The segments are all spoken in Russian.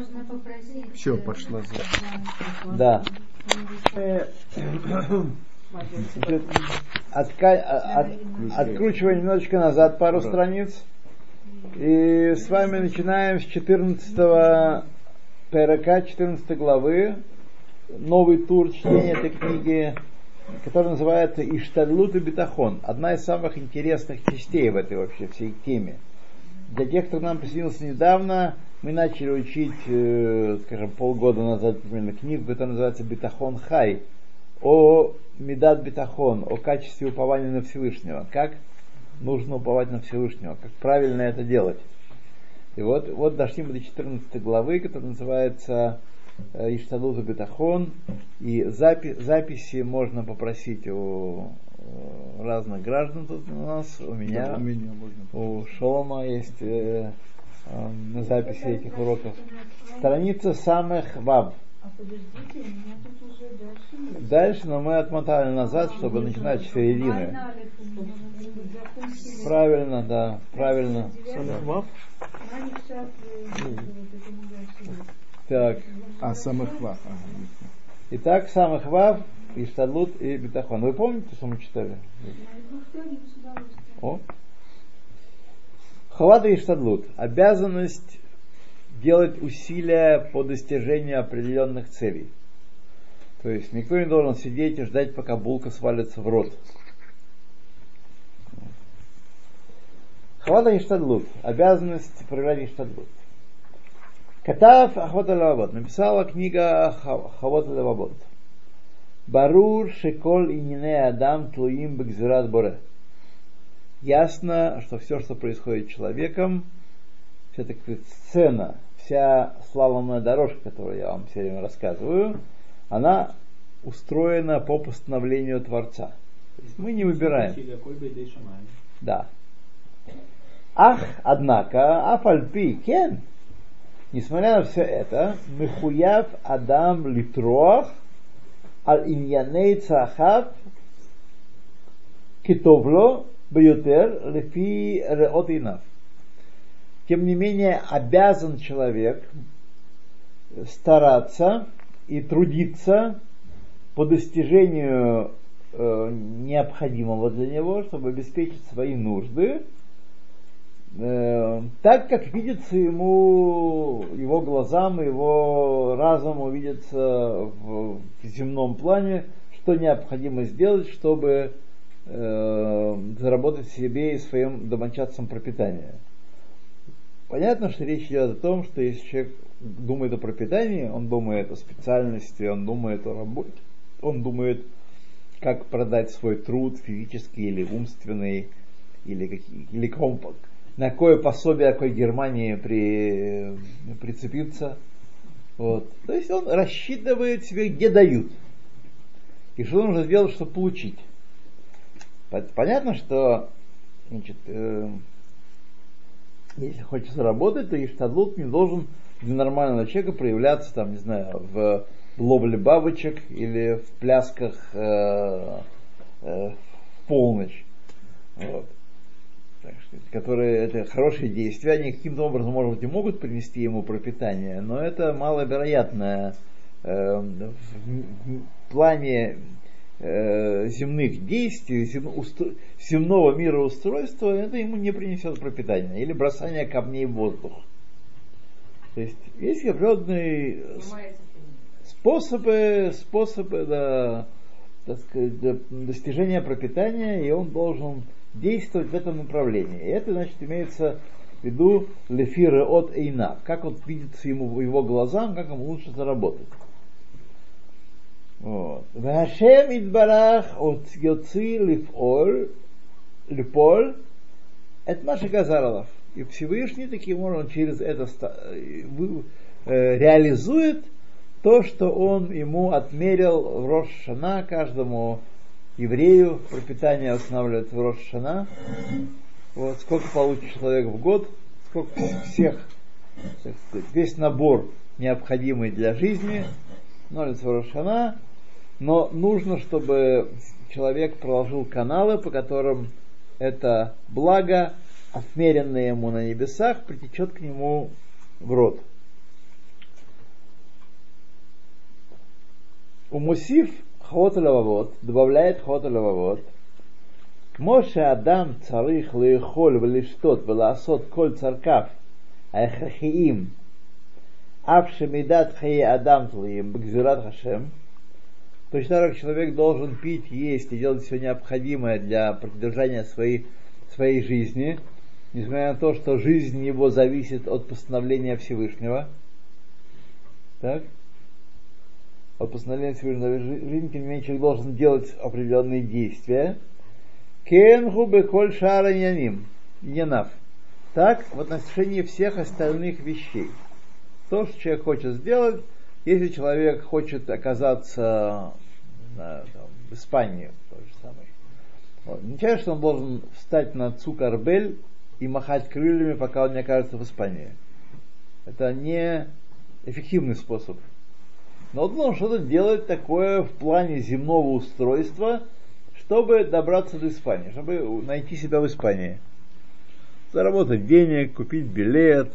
Можно попросить. Все, э, пошла за. Да. Э, отка- а- от- Откручиваем немножечко назад пару страниц. И с вами начинаем с 14 ПРК, 14 главы. Новый тур чтения этой книги, который называется Иштадлут и Бетахон. Одна из самых интересных частей в этой вообще всей теме. Для тех, кто к нам присоединился недавно, мы начали учить, э, скажем, полгода назад примерно книгу, которая называется Бетахон Хай, о Медат Бетахон, о качестве упования на Всевышнего. Как нужно уповать на Всевышнего, как правильно это делать. И вот, вот дошли мы до 14 главы, которая называется э, Иштадуза Бетахон. И запи- записи можно попросить у разных граждан тут у нас, у меня, У меня можно. у Шолома есть э, э, на записи этих уроков. Страница самых вав. Дальше но мы отмотали назад, чтобы начинать с середины. Правильно, да, правильно. Самых вав? Так, А, самых вав. Ага. итак, самых вав, Иштадлут и Бетахон. Вы помните, что мы читали? О. Хавада и Штадлут. Обязанность делать усилия по достижению определенных целей. То есть никто не должен сидеть и ждать, пока булка свалится в рот. Хавада и Штадлут. Обязанность проявлять Штадлут. Катав Ахвата Лавабот. Написала книга Хавата Лавабот. Барур Шеколь и Нине Адам Тлуим Бекзират Боре ясно, что все, что происходит с человеком, вся такая сцена, вся слаломная дорожка, которую я вам все время рассказываю, она устроена по постановлению Творца. То есть мы не выбираем. Да. Ах, однако, афальпи, кен, несмотря на все это, михуяв Адам литрох, аль иньяней цахав, китовло, бьютер лефи реотинов. Тем не менее, обязан человек стараться и трудиться по достижению э, необходимого для него, чтобы обеспечить свои нужды, э, так как видится ему, его глазам, его разуму видится в, в земном плане, что необходимо сделать, чтобы э, заработать себе и своим домочадцам пропитание. Понятно, что речь идет о том, что если человек думает о пропитании, он думает о специальности, он думает о работе, он думает, как продать свой труд физический или умственный, или, какие, или компакт на какое пособие какой Германии при, прицепиться. Вот. То есть он рассчитывает себе, где дают. И что нужно сделать, чтобы получить. Понятно, что значит, э, если хочешь заработать, то Иштадлут не должен для нормального человека проявляться, там, не знаю, в ловле бабочек или в плясках э, э, в полночь. Вот так сказать, которые это хорошие действия, они каким-то образом, может быть, и могут принести ему пропитание, но это маловероятное э, в, в плане земных действий, земного мироустройства, это ему не принесет пропитания. Или бросание камней в воздух. То есть есть определенные способы, способы да, так сказать, достижения пропитания, и он должен действовать в этом направлении. И это, значит, имеется в виду лефиры от эйна, как он видится ему его глазам, как ему лучше заработать. Вашем идбарах от йоци лифоль, липоль, это Маша Газаралов. И Всевышний таким образом через это э, реализует то, что он ему отмерил в Рошана каждому еврею пропитание устанавливает в Рошана. Вот сколько получит человек в год, сколько всех, так сказать, весь набор необходимый для жизни, становится в Рошана, но нужно, чтобы человек проложил каналы, по которым это благо, отмеренное ему на небесах, притечет к нему в рот. Умусив хотелававод, добавляет хотелававод, Моше Адам царих лейхоль влиштот веласот коль царкав айхахиим авшемидат хае Адам тлиим бгзират хашем – точно так человек должен пить, есть и делать все необходимое для продолжения своей, своей жизни, несмотря на то, что жизнь его зависит от постановления Всевышнего. Так? От постановления Всевышнего жизнь, тем не менее, человек должен делать определенные действия. Кенху беколь шара яним. Янав. Так в отношении всех остальных вещей. То, что человек хочет сделать, если человек хочет оказаться на, там, в Испании, то же самое. Вот. Означает, что он должен встать на Цукарбель и махать крыльями, пока он не окажется в Испании. Это не эффективный способ. Но он должен что-то делать такое в плане земного устройства, чтобы добраться до Испании, чтобы найти себя в Испании. Заработать денег, купить билет,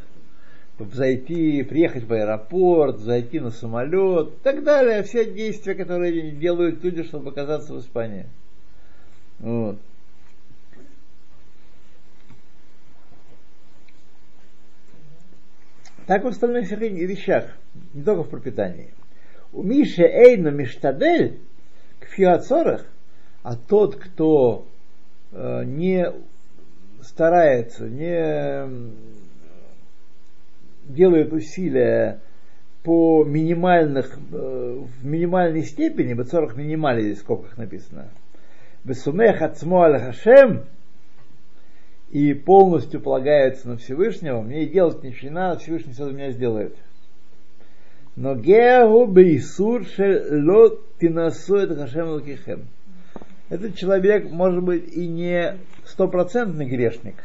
зайти, приехать в аэропорт, зайти на самолет и так далее. Все действия, которые делают люди, чтобы оказаться в Испании. Вот. Так в остальных вещах, не только в пропитании. У Миши Эйна Миштадель к фиацорах, а тот, кто э, не старается, не делает усилия по минимальных, э, в минимальной степени, в 40 минимале здесь в скобках написано, Бесумех ацмо аль хашем, и полностью полагается на Всевышнего, мне и делать ничего не надо, Всевышний все за меня сделает. Но геагу бейсур ло хашем лукихем. Этот человек может быть и не стопроцентный грешник,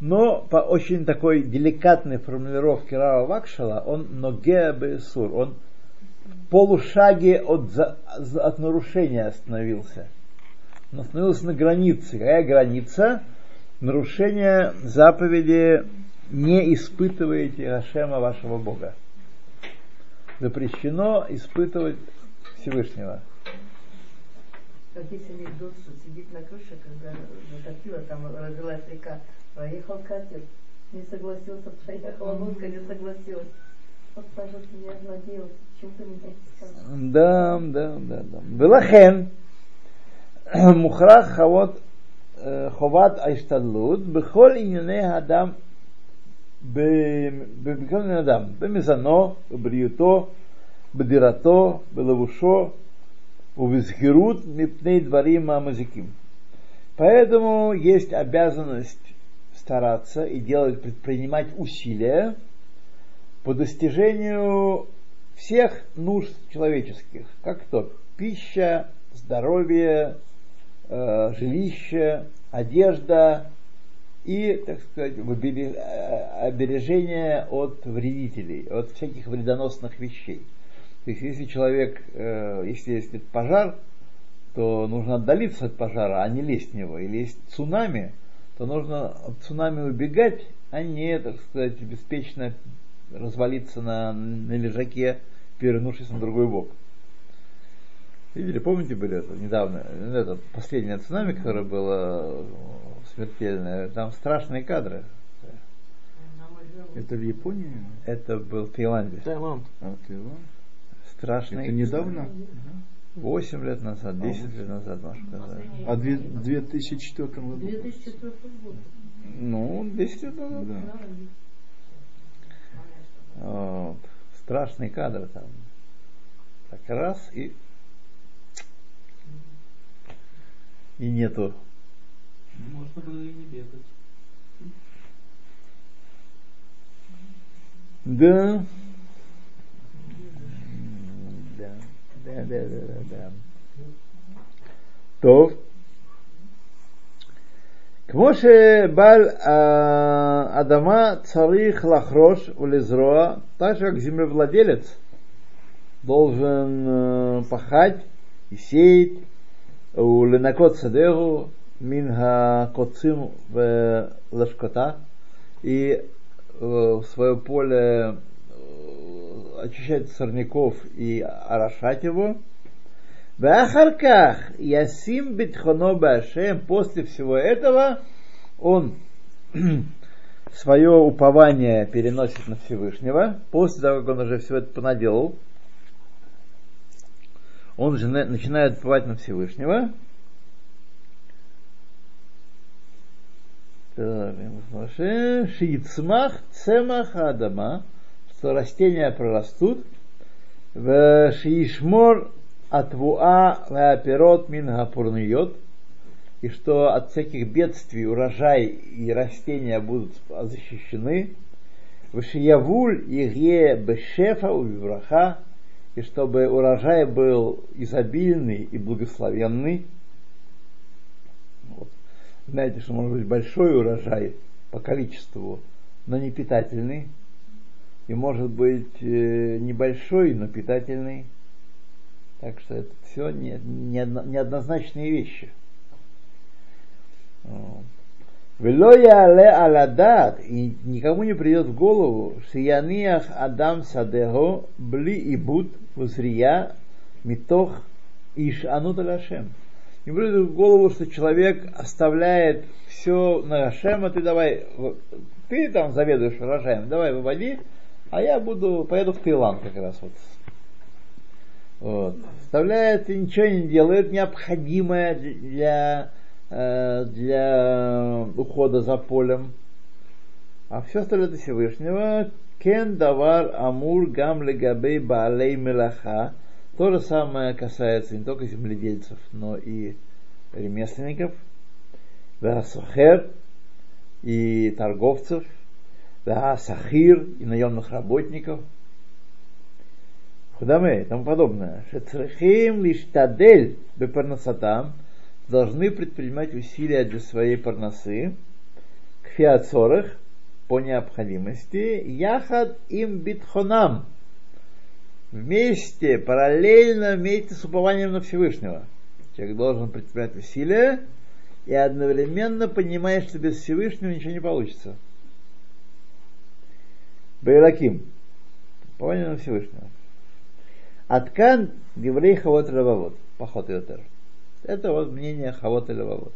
но по очень такой деликатной формулировке Рава Вакшала, он ноге бейсур, он в полушаге от, от нарушения остановился. Он остановился на границе. Какая граница? нарушение заповеди не испытываете Гашема вашего Бога. Запрещено испытывать Всевышнего. Как есть анекдот, что сидит на крыше, когда затопило, там разлилась река, проехал катер, не согласился, проехала лодка, не согласилась. Вот, пожалуйста, меня владел, чем ты мне сказал? Да, да, да, да. Велахен, мухрах хавот חובת ההשתדלות בכל ענייני האדם, בכל ענייני האדם, במזונו, בבריאותו, בדירתו, בלבושו увизхирут мипней дворим амазиким. Поэтому есть обязанность стараться и делать, предпринимать усилия по достижению всех нужд человеческих, как то пища, здоровье, э, жилище, одежда и, так сказать, э, обережение от вредителей, от всяких вредоносных вещей. То есть, если человек, э, если есть пожар, то нужно отдалиться от пожара, а не лезть в него. Или есть цунами, то нужно от цунами убегать, а не, так сказать, беспечно развалиться на, на лежаке, перевернувшись на другой бок. Видели, помните, были это недавно, это последнее цунами, которое было смертельное, там страшные кадры. Это в Японии? Это был в Таиланде. Таиланд. А, Таиланд. Страшный. Это недавно? Восемь лет назад, десять лет назад, можно сказать. А в 2004 году? 2004 год. Ну, 10 лет назад. Да. Вот. Страшные кадры там. Так раз и и нету. Можно было и не бегать. Да да, да, да, да, да. То. Кмоше бал а, Адама царих лахрош улизроа, так же как землевладелец должен э, пахать и сеять у ленакот садеру минга коцим в э, лашкота и э, в свое поле очищать сорняков и орошать его. В Ахарках Ясим Битхоно Башем, после всего этого он свое упование переносит на Всевышнего, после того, как он уже все это понаделал, он же начинает уповать на Всевышнего, Шиицмах цемах адама, что растения прорастут, в шиишмор атвуа ваперот мин гапурниот, и что от всяких бедствий урожай и растения будут защищены. В шиявуль иге бешефа увивраха, и чтобы урожай был изобильный и благословенный. Вот. Знаете, что может быть большой урожай по количеству, но не питательный. И может быть э, небольшой, но питательный. Так что это все не, не, неоднозначные вещи. Велоя але аладат, и никому не придет в голову, шияниях адам садего бли и буд возрия митох иш анут алашем не придет в голову, что человек оставляет все на Гашема, ты давай, ты там заведуешь урожаем, давай выводи, а я буду, поеду в Таиланд как раз вот. Вот. Оставляет и ничего не делает, необходимое для, э, для ухода за полем. А все остальное Всевышнего. Кен давар амур гам легабей баалей мелаха то же самое касается не только земледельцев, но и ремесленников, сухер и торговцев, да, сахир и наемных работников, худаме и тому подобное. Шецрехим лишь тадель бепарнасатам должны предпринимать усилия для своей парносы, к фиацорах по необходимости, яхад им битхонам – вместе, параллельно, вместе с упованием на Всевышнего. Человек должен предпринять усилия и одновременно понимает, что без Всевышнего ничего не получится. Байлаким. Упование на Всевышнего. Аткан Геврей Хавот Левавот. Поход Йотер. Это вот мнение Хавот Левавот.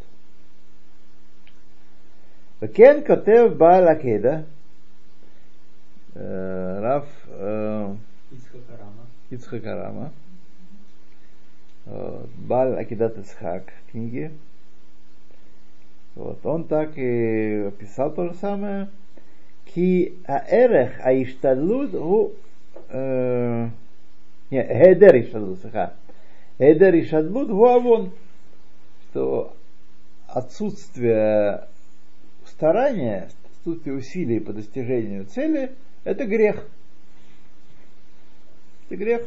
Кен Котев Баалакеда. Раф Ицхакарама. Баль Акидат Ицхак книги. Вот. Он так и писал то же самое. Аэрех аиштадлуд у не, хедер иштадлуд, саха. Хедер иштадлуд у авон. Что отсутствие старания, отсутствие усилий по достижению цели, это грех. Это грех.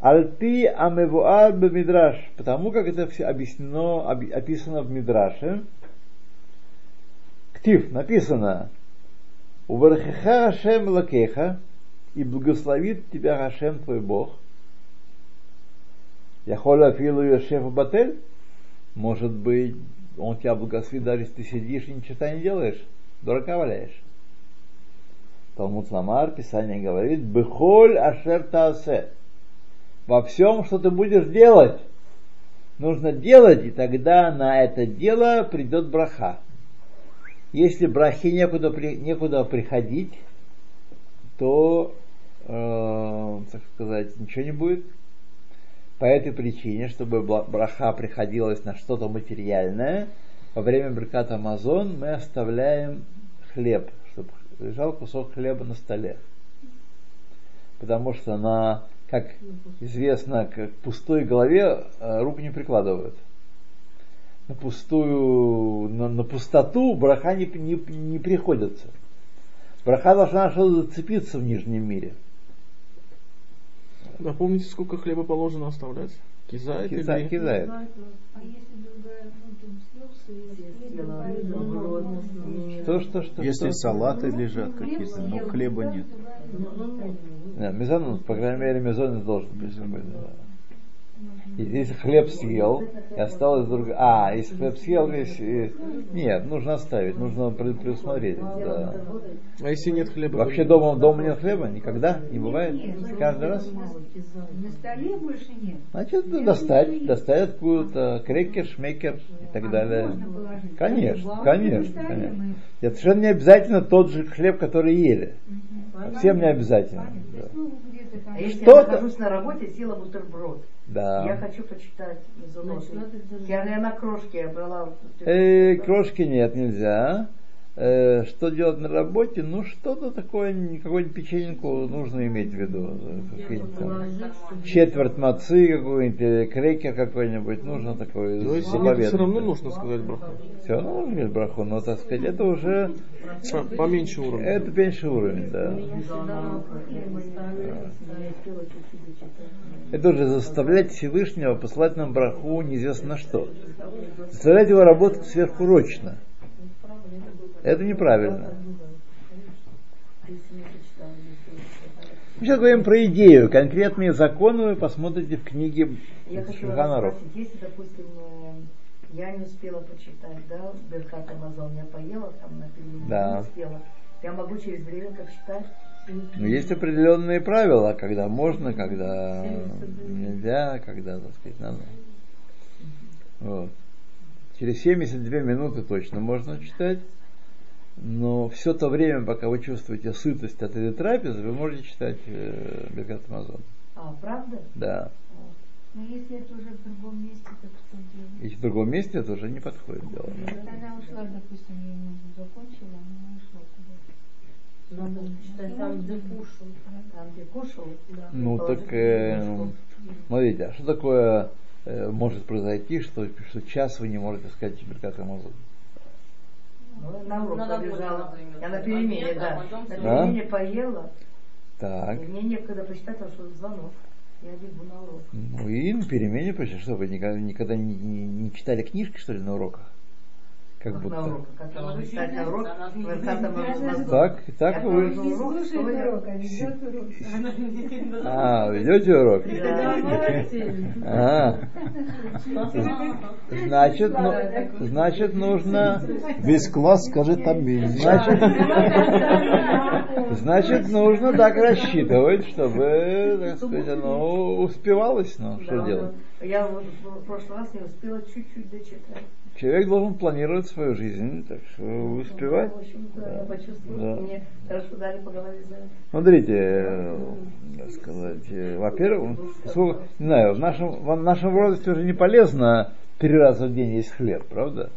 Альпи амевуар мидраш, потому как это все объяснено, описано в Мидраше. Ктив, написано, у Вархеха Хашем Лакеха, и благословит тебя Хашем твой Бог. Яхоля Филу Йошефа Батель, может быть, он тебя благословит, даже если ты сидишь и ничего не делаешь, дурака валяешь. Талмуд Ламар, Писание говорит, Бехоль Ашер Таасе. Во всем, что ты будешь делать, нужно делать, и тогда на это дело придет браха. Если брахи некуда, некуда приходить, то, э, так сказать, ничего не будет. По этой причине, чтобы браха приходилась на что-то материальное, во время бриката Амазон мы оставляем хлеб, лежал кусок хлеба на столе. Потому что на, как известно, к пустой голове э, рук не прикладывают. На пустую, на, на пустоту браха не, не, не приходится. Браха должна что-то зацепиться в нижнем мире. Напомните, сколько хлеба положено оставлять? Кизает Киза, или... Кизает. А если другая, ну, там Что, что, что? Если что? салаты лежат какие-то, но хлеба нет. Да, мезонус, по крайней мере, мезонус должен быть. Да. И Если хлеб съел, и осталось другое. А, если хлеб съел весь. и- Нет, нужно оставить, нужно пред- предусмотреть. Да. А если нет хлеба? Вообще дома, дома нет хлеба? Никогда? Не бывает? Каждый раз? На столе больше нет. Значит, ну, достать, достать откуда-то крекер, шмекер и так далее. Можно положить. Конечно, конечно, конечно. Это совершенно не обязательно тот же хлеб, который ели. Совсем не обязательно. Да. есть, ну, где-то там- А если я нахожусь на работе, села бутерброд. Да. Я хочу почитать мезоноты. Я, я на крошке я брала. Э, крошки нет, нельзя. Э, что делать на работе? Ну, что-то такое, какую-нибудь печеньку нужно иметь в виду. Четверть мацы какой-нибудь, крекер какой-нибудь, нужно такое Но заповедное. все равно нужно сказать браху. Все равно нужно говорить браху, но, так сказать, это уже, По- Поменьше уровня. это меньший уровень, да. Это уже заставлять Всевышнего послать нам браху неизвестно на что. Заставлять его работать сверхурочно. Это неправильно. Мы сейчас говорим про идею. Конкретные законы вы посмотрите в книге спросить, если, допустим, э, я не успела почитать, да, Беркат Амазон, я поела там на пельмени, Да. не успела. Я могу через время как читать? Но есть определенные правила, когда можно, когда нельзя, когда, так сказать, надо. Вот. Через 72 минуты точно можно читать, но все то время, пока вы чувствуете сытость от этой трапезы, вы можете читать э, Беркат Амазон. А, правда? Да. Но если это уже в другом месте, то что делать? Если в другом месте, это уже не подходит дело. да. Вот она ушла, допустим, я не закончила, она ушла куда-то. Надо читать там, где кушал. Там, где кушал? Да. Ну так, э, смотрите, а что такое э, может произойти, что, что час вы не можете сказать Беркат Амазон? Ну, на урок Надо побежала. например, Я на перемене, а да. потом На перемене поела, Так. и мне некогда почитать, потому что звонок. Я бегу на урок. Ну и на перемене почти, что вы никогда, никогда не, не- не читали книжки, что ли, на уроках? Как Как будто. на урок. На урок? Так, так вы. а. А, ведете урок? А, значит, ну, значит, нужно, Весь класс скажет аминь. значит, значит, нужно так рассчитывать, чтобы, так сказать, оно успевалось, ну, что делать. Я вот в прошлый раз не успела чуть-чуть дочитать. Человек должен планировать свою жизнь, так что успевать. В общем, да, Да. Смотрите, э, сказать, э, во-первых, сколько- не знаю, в нашем, в нашем возрасте уже не полезно три раза в день есть хлеб, правда?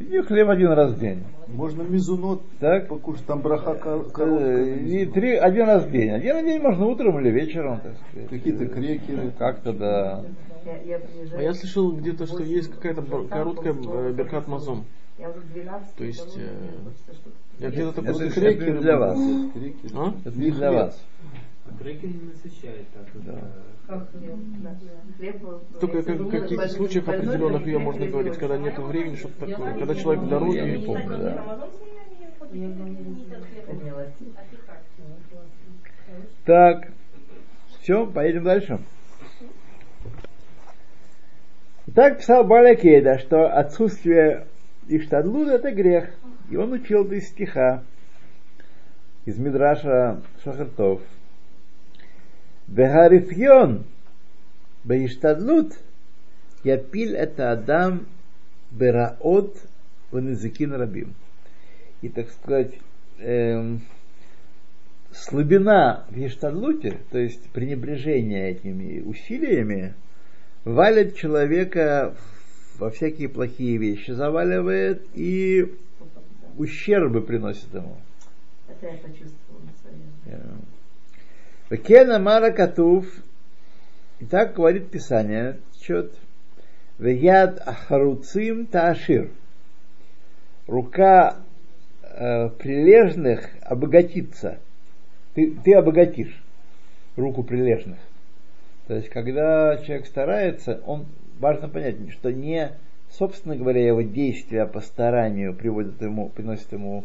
И хлеб один раз в день. Можно мизунот Так? покушать, там браха Э, короткая. И три, один раз в день. Один день можно утром или вечером, так сказать. Какие-то крекеры. Как-то да. А я слышал где-то, что есть какая-то короткая э, Беркат 12 То есть, э, Я где-то Это после не для вас. А? Это не для вас. Не насыщает так. Да. Как хлеб, да. Хлеб, э, Только как- в больше случаях больной, определенных ее можно говорить, когда нет времени, что-то такое. Когда человек в дороге или помню, да. Так, все, поедем дальше. Так писал Балякейда, что отсутствие Иштадлуда это грех. И он учил это из стиха, из Мидраша Шахартов. Бегарифьон Беиштадлут Япиль это Адам Бераот Ванезакин Рабим. И так сказать, эм, слабина в Ештадлуте, то есть пренебрежение этими усилиями, валит человека во всякие плохие вещи, заваливает и ущербы приносит ему. Это я почувствовала на своем. Векена Мара Катув, и так говорит Писание, счет, Веяд Ахаруцим Таашир. Рука э, прилежных обогатится. Ты, ты обогатишь руку прилежных. То есть, когда человек старается, он важно понять, что не, собственно говоря, его действия по старанию приводят ему, приносят ему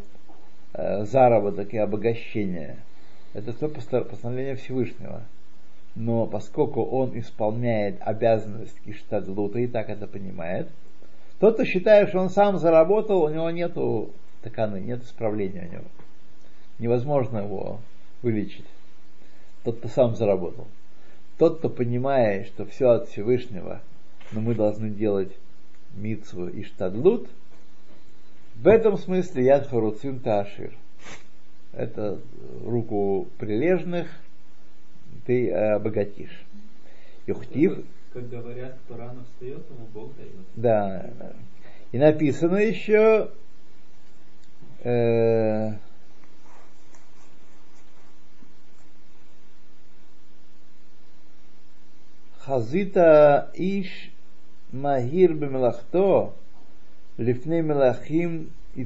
э, заработок и обогащение. Это то постар- постановление Всевышнего. но поскольку он исполняет обязанность Иштадлута и так это понимает, тот, кто считает, что он сам заработал, у него нету таканы, нет исправления у него. Невозможно его вылечить. Тот, кто сам заработал. Тот, кто понимает, что все от Всевышнего, но мы должны делать мицву и штадлут, в этом смысле яд харуцин таашир. Это руку прилежных ты обогатишь. Юхтив. Как говорят, кто рано встает, ему Бог дает. Да. И написано еще э, Хазита Иш Махир Бемелахто Лифней Мелахим и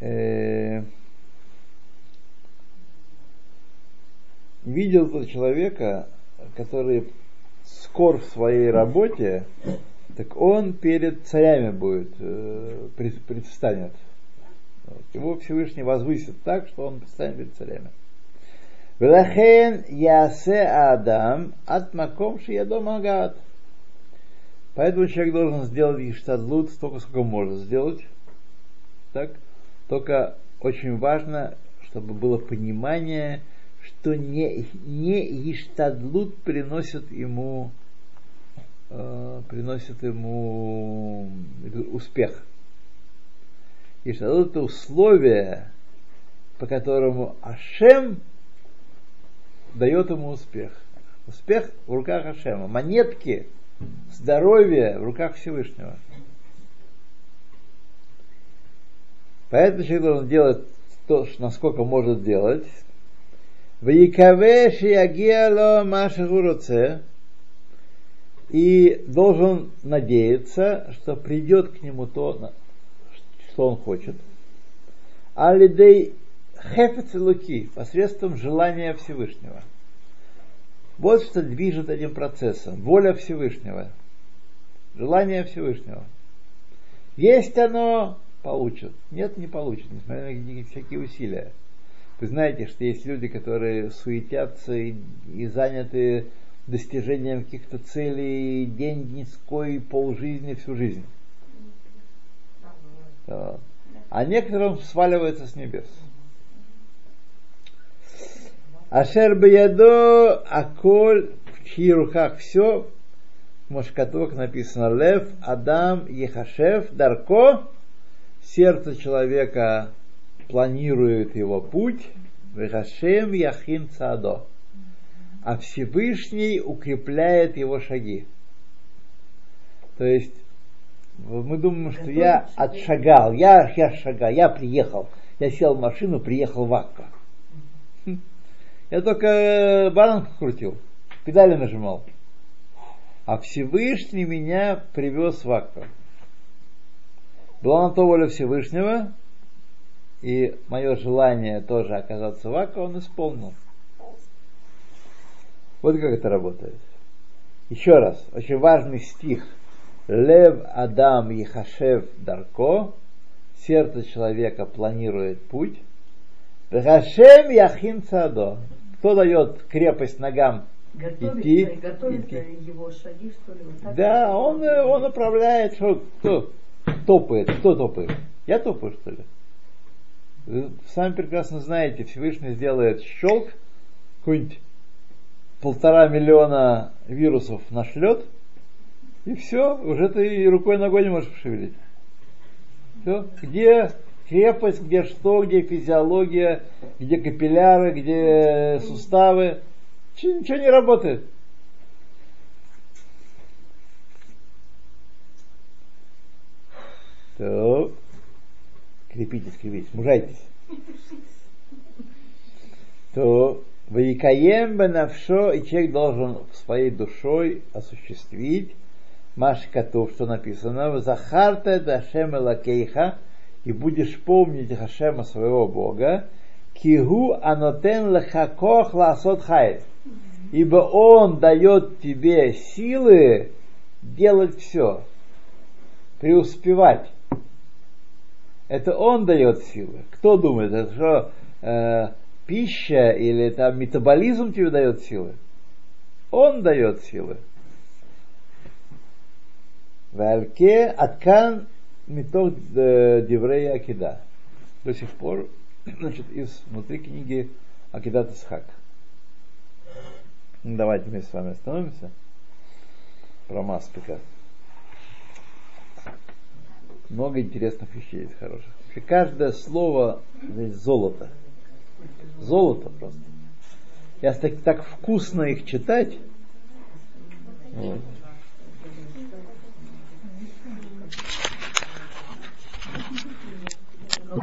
Пьяцев. видел тот человека, который скор в своей работе, так он перед царями будет, э, предстанет. Его Всевышний возвысит так, что он предстанет перед царями. Велахен ясе Адам от маком шиядом агат. Поэтому человек должен сделать иштадлут столько, сколько может сделать. Так? Только очень важно, чтобы было понимание, что не, не иштадлут приносит ему э, приносит ему успех. Иштадлут это условие, по которому Ашем дает ему успех. Успех в руках Ашема. Монетки, здоровье в руках Всевышнего. Поэтому человек должен делать то, насколько может делать. И должен надеяться, что придет к нему то, что он хочет. Алидей хефец посредством желания Всевышнего. Вот что движет этим процессом. Воля Всевышнего. Желание Всевышнего. Есть оно, получат. Нет, не получат, несмотря на всякие усилия. Вы знаете, что есть люди, которые суетятся и, и заняты достижением каких-то целей день деньской, полжизни, всю жизнь. Да. А некоторым сваливается с небес. Ашер Баядо Аколь в чьих руках все, Машкаток написано Лев, Адам, Ехашев, Дарко, сердце человека планирует его путь, Вехашем Яхин Цадо, а Всевышний укрепляет его шаги. То есть мы думаем, что я отшагал, я, я шагал, я приехал, я сел в машину, приехал в Акко. Я только бананку крутил, педали нажимал. А Всевышний меня привез в Акко. Была на то воля Всевышнего, и мое желание тоже оказаться в Акко он исполнил. Вот как это работает. Еще раз, очень важный стих. Лев Адам Ехашев Дарко, сердце человека планирует путь. Хашем Яхин Цадо, кто дает крепость ногам Готовится, идти, готовится идти. его шаги, что ли? Вот Да, он, э, он управляет, что кто топает, кто топает? Я топаю, что ли? Вы сами прекрасно знаете, Всевышний сделает щелк, какой-нибудь полтора миллиона вирусов нашлет, и все, уже ты рукой ногой не можешь пошевелить. Все, где крепость, где что, где физиология, где капилляры, где суставы. Ничего не работает. Так. Крепитесь, крепитесь, мужайтесь. То Ваикаем бенавшо, и человек должен своей душой осуществить Машкатов, что написано, Захарта Дашем Лакейха, и будешь помнить Хашема своего Бога, Кигу анотен лехакох ласот хай. Ибо он дает тебе силы делать все, преуспевать. Это он дает силы. Кто думает, это что э, пища или это метаболизм тебе дает силы. Он дает силы. Вальке аткан метод деврея акида. До сих пор, значит, из внутри книги Акидат Исхак. Ну, давайте мы с вами остановимся. Про Маспика. Много интересных вещей есть хороших. Вообще каждое слово здесь золото. Золото просто. Я так, так вкусно их читать. Вот.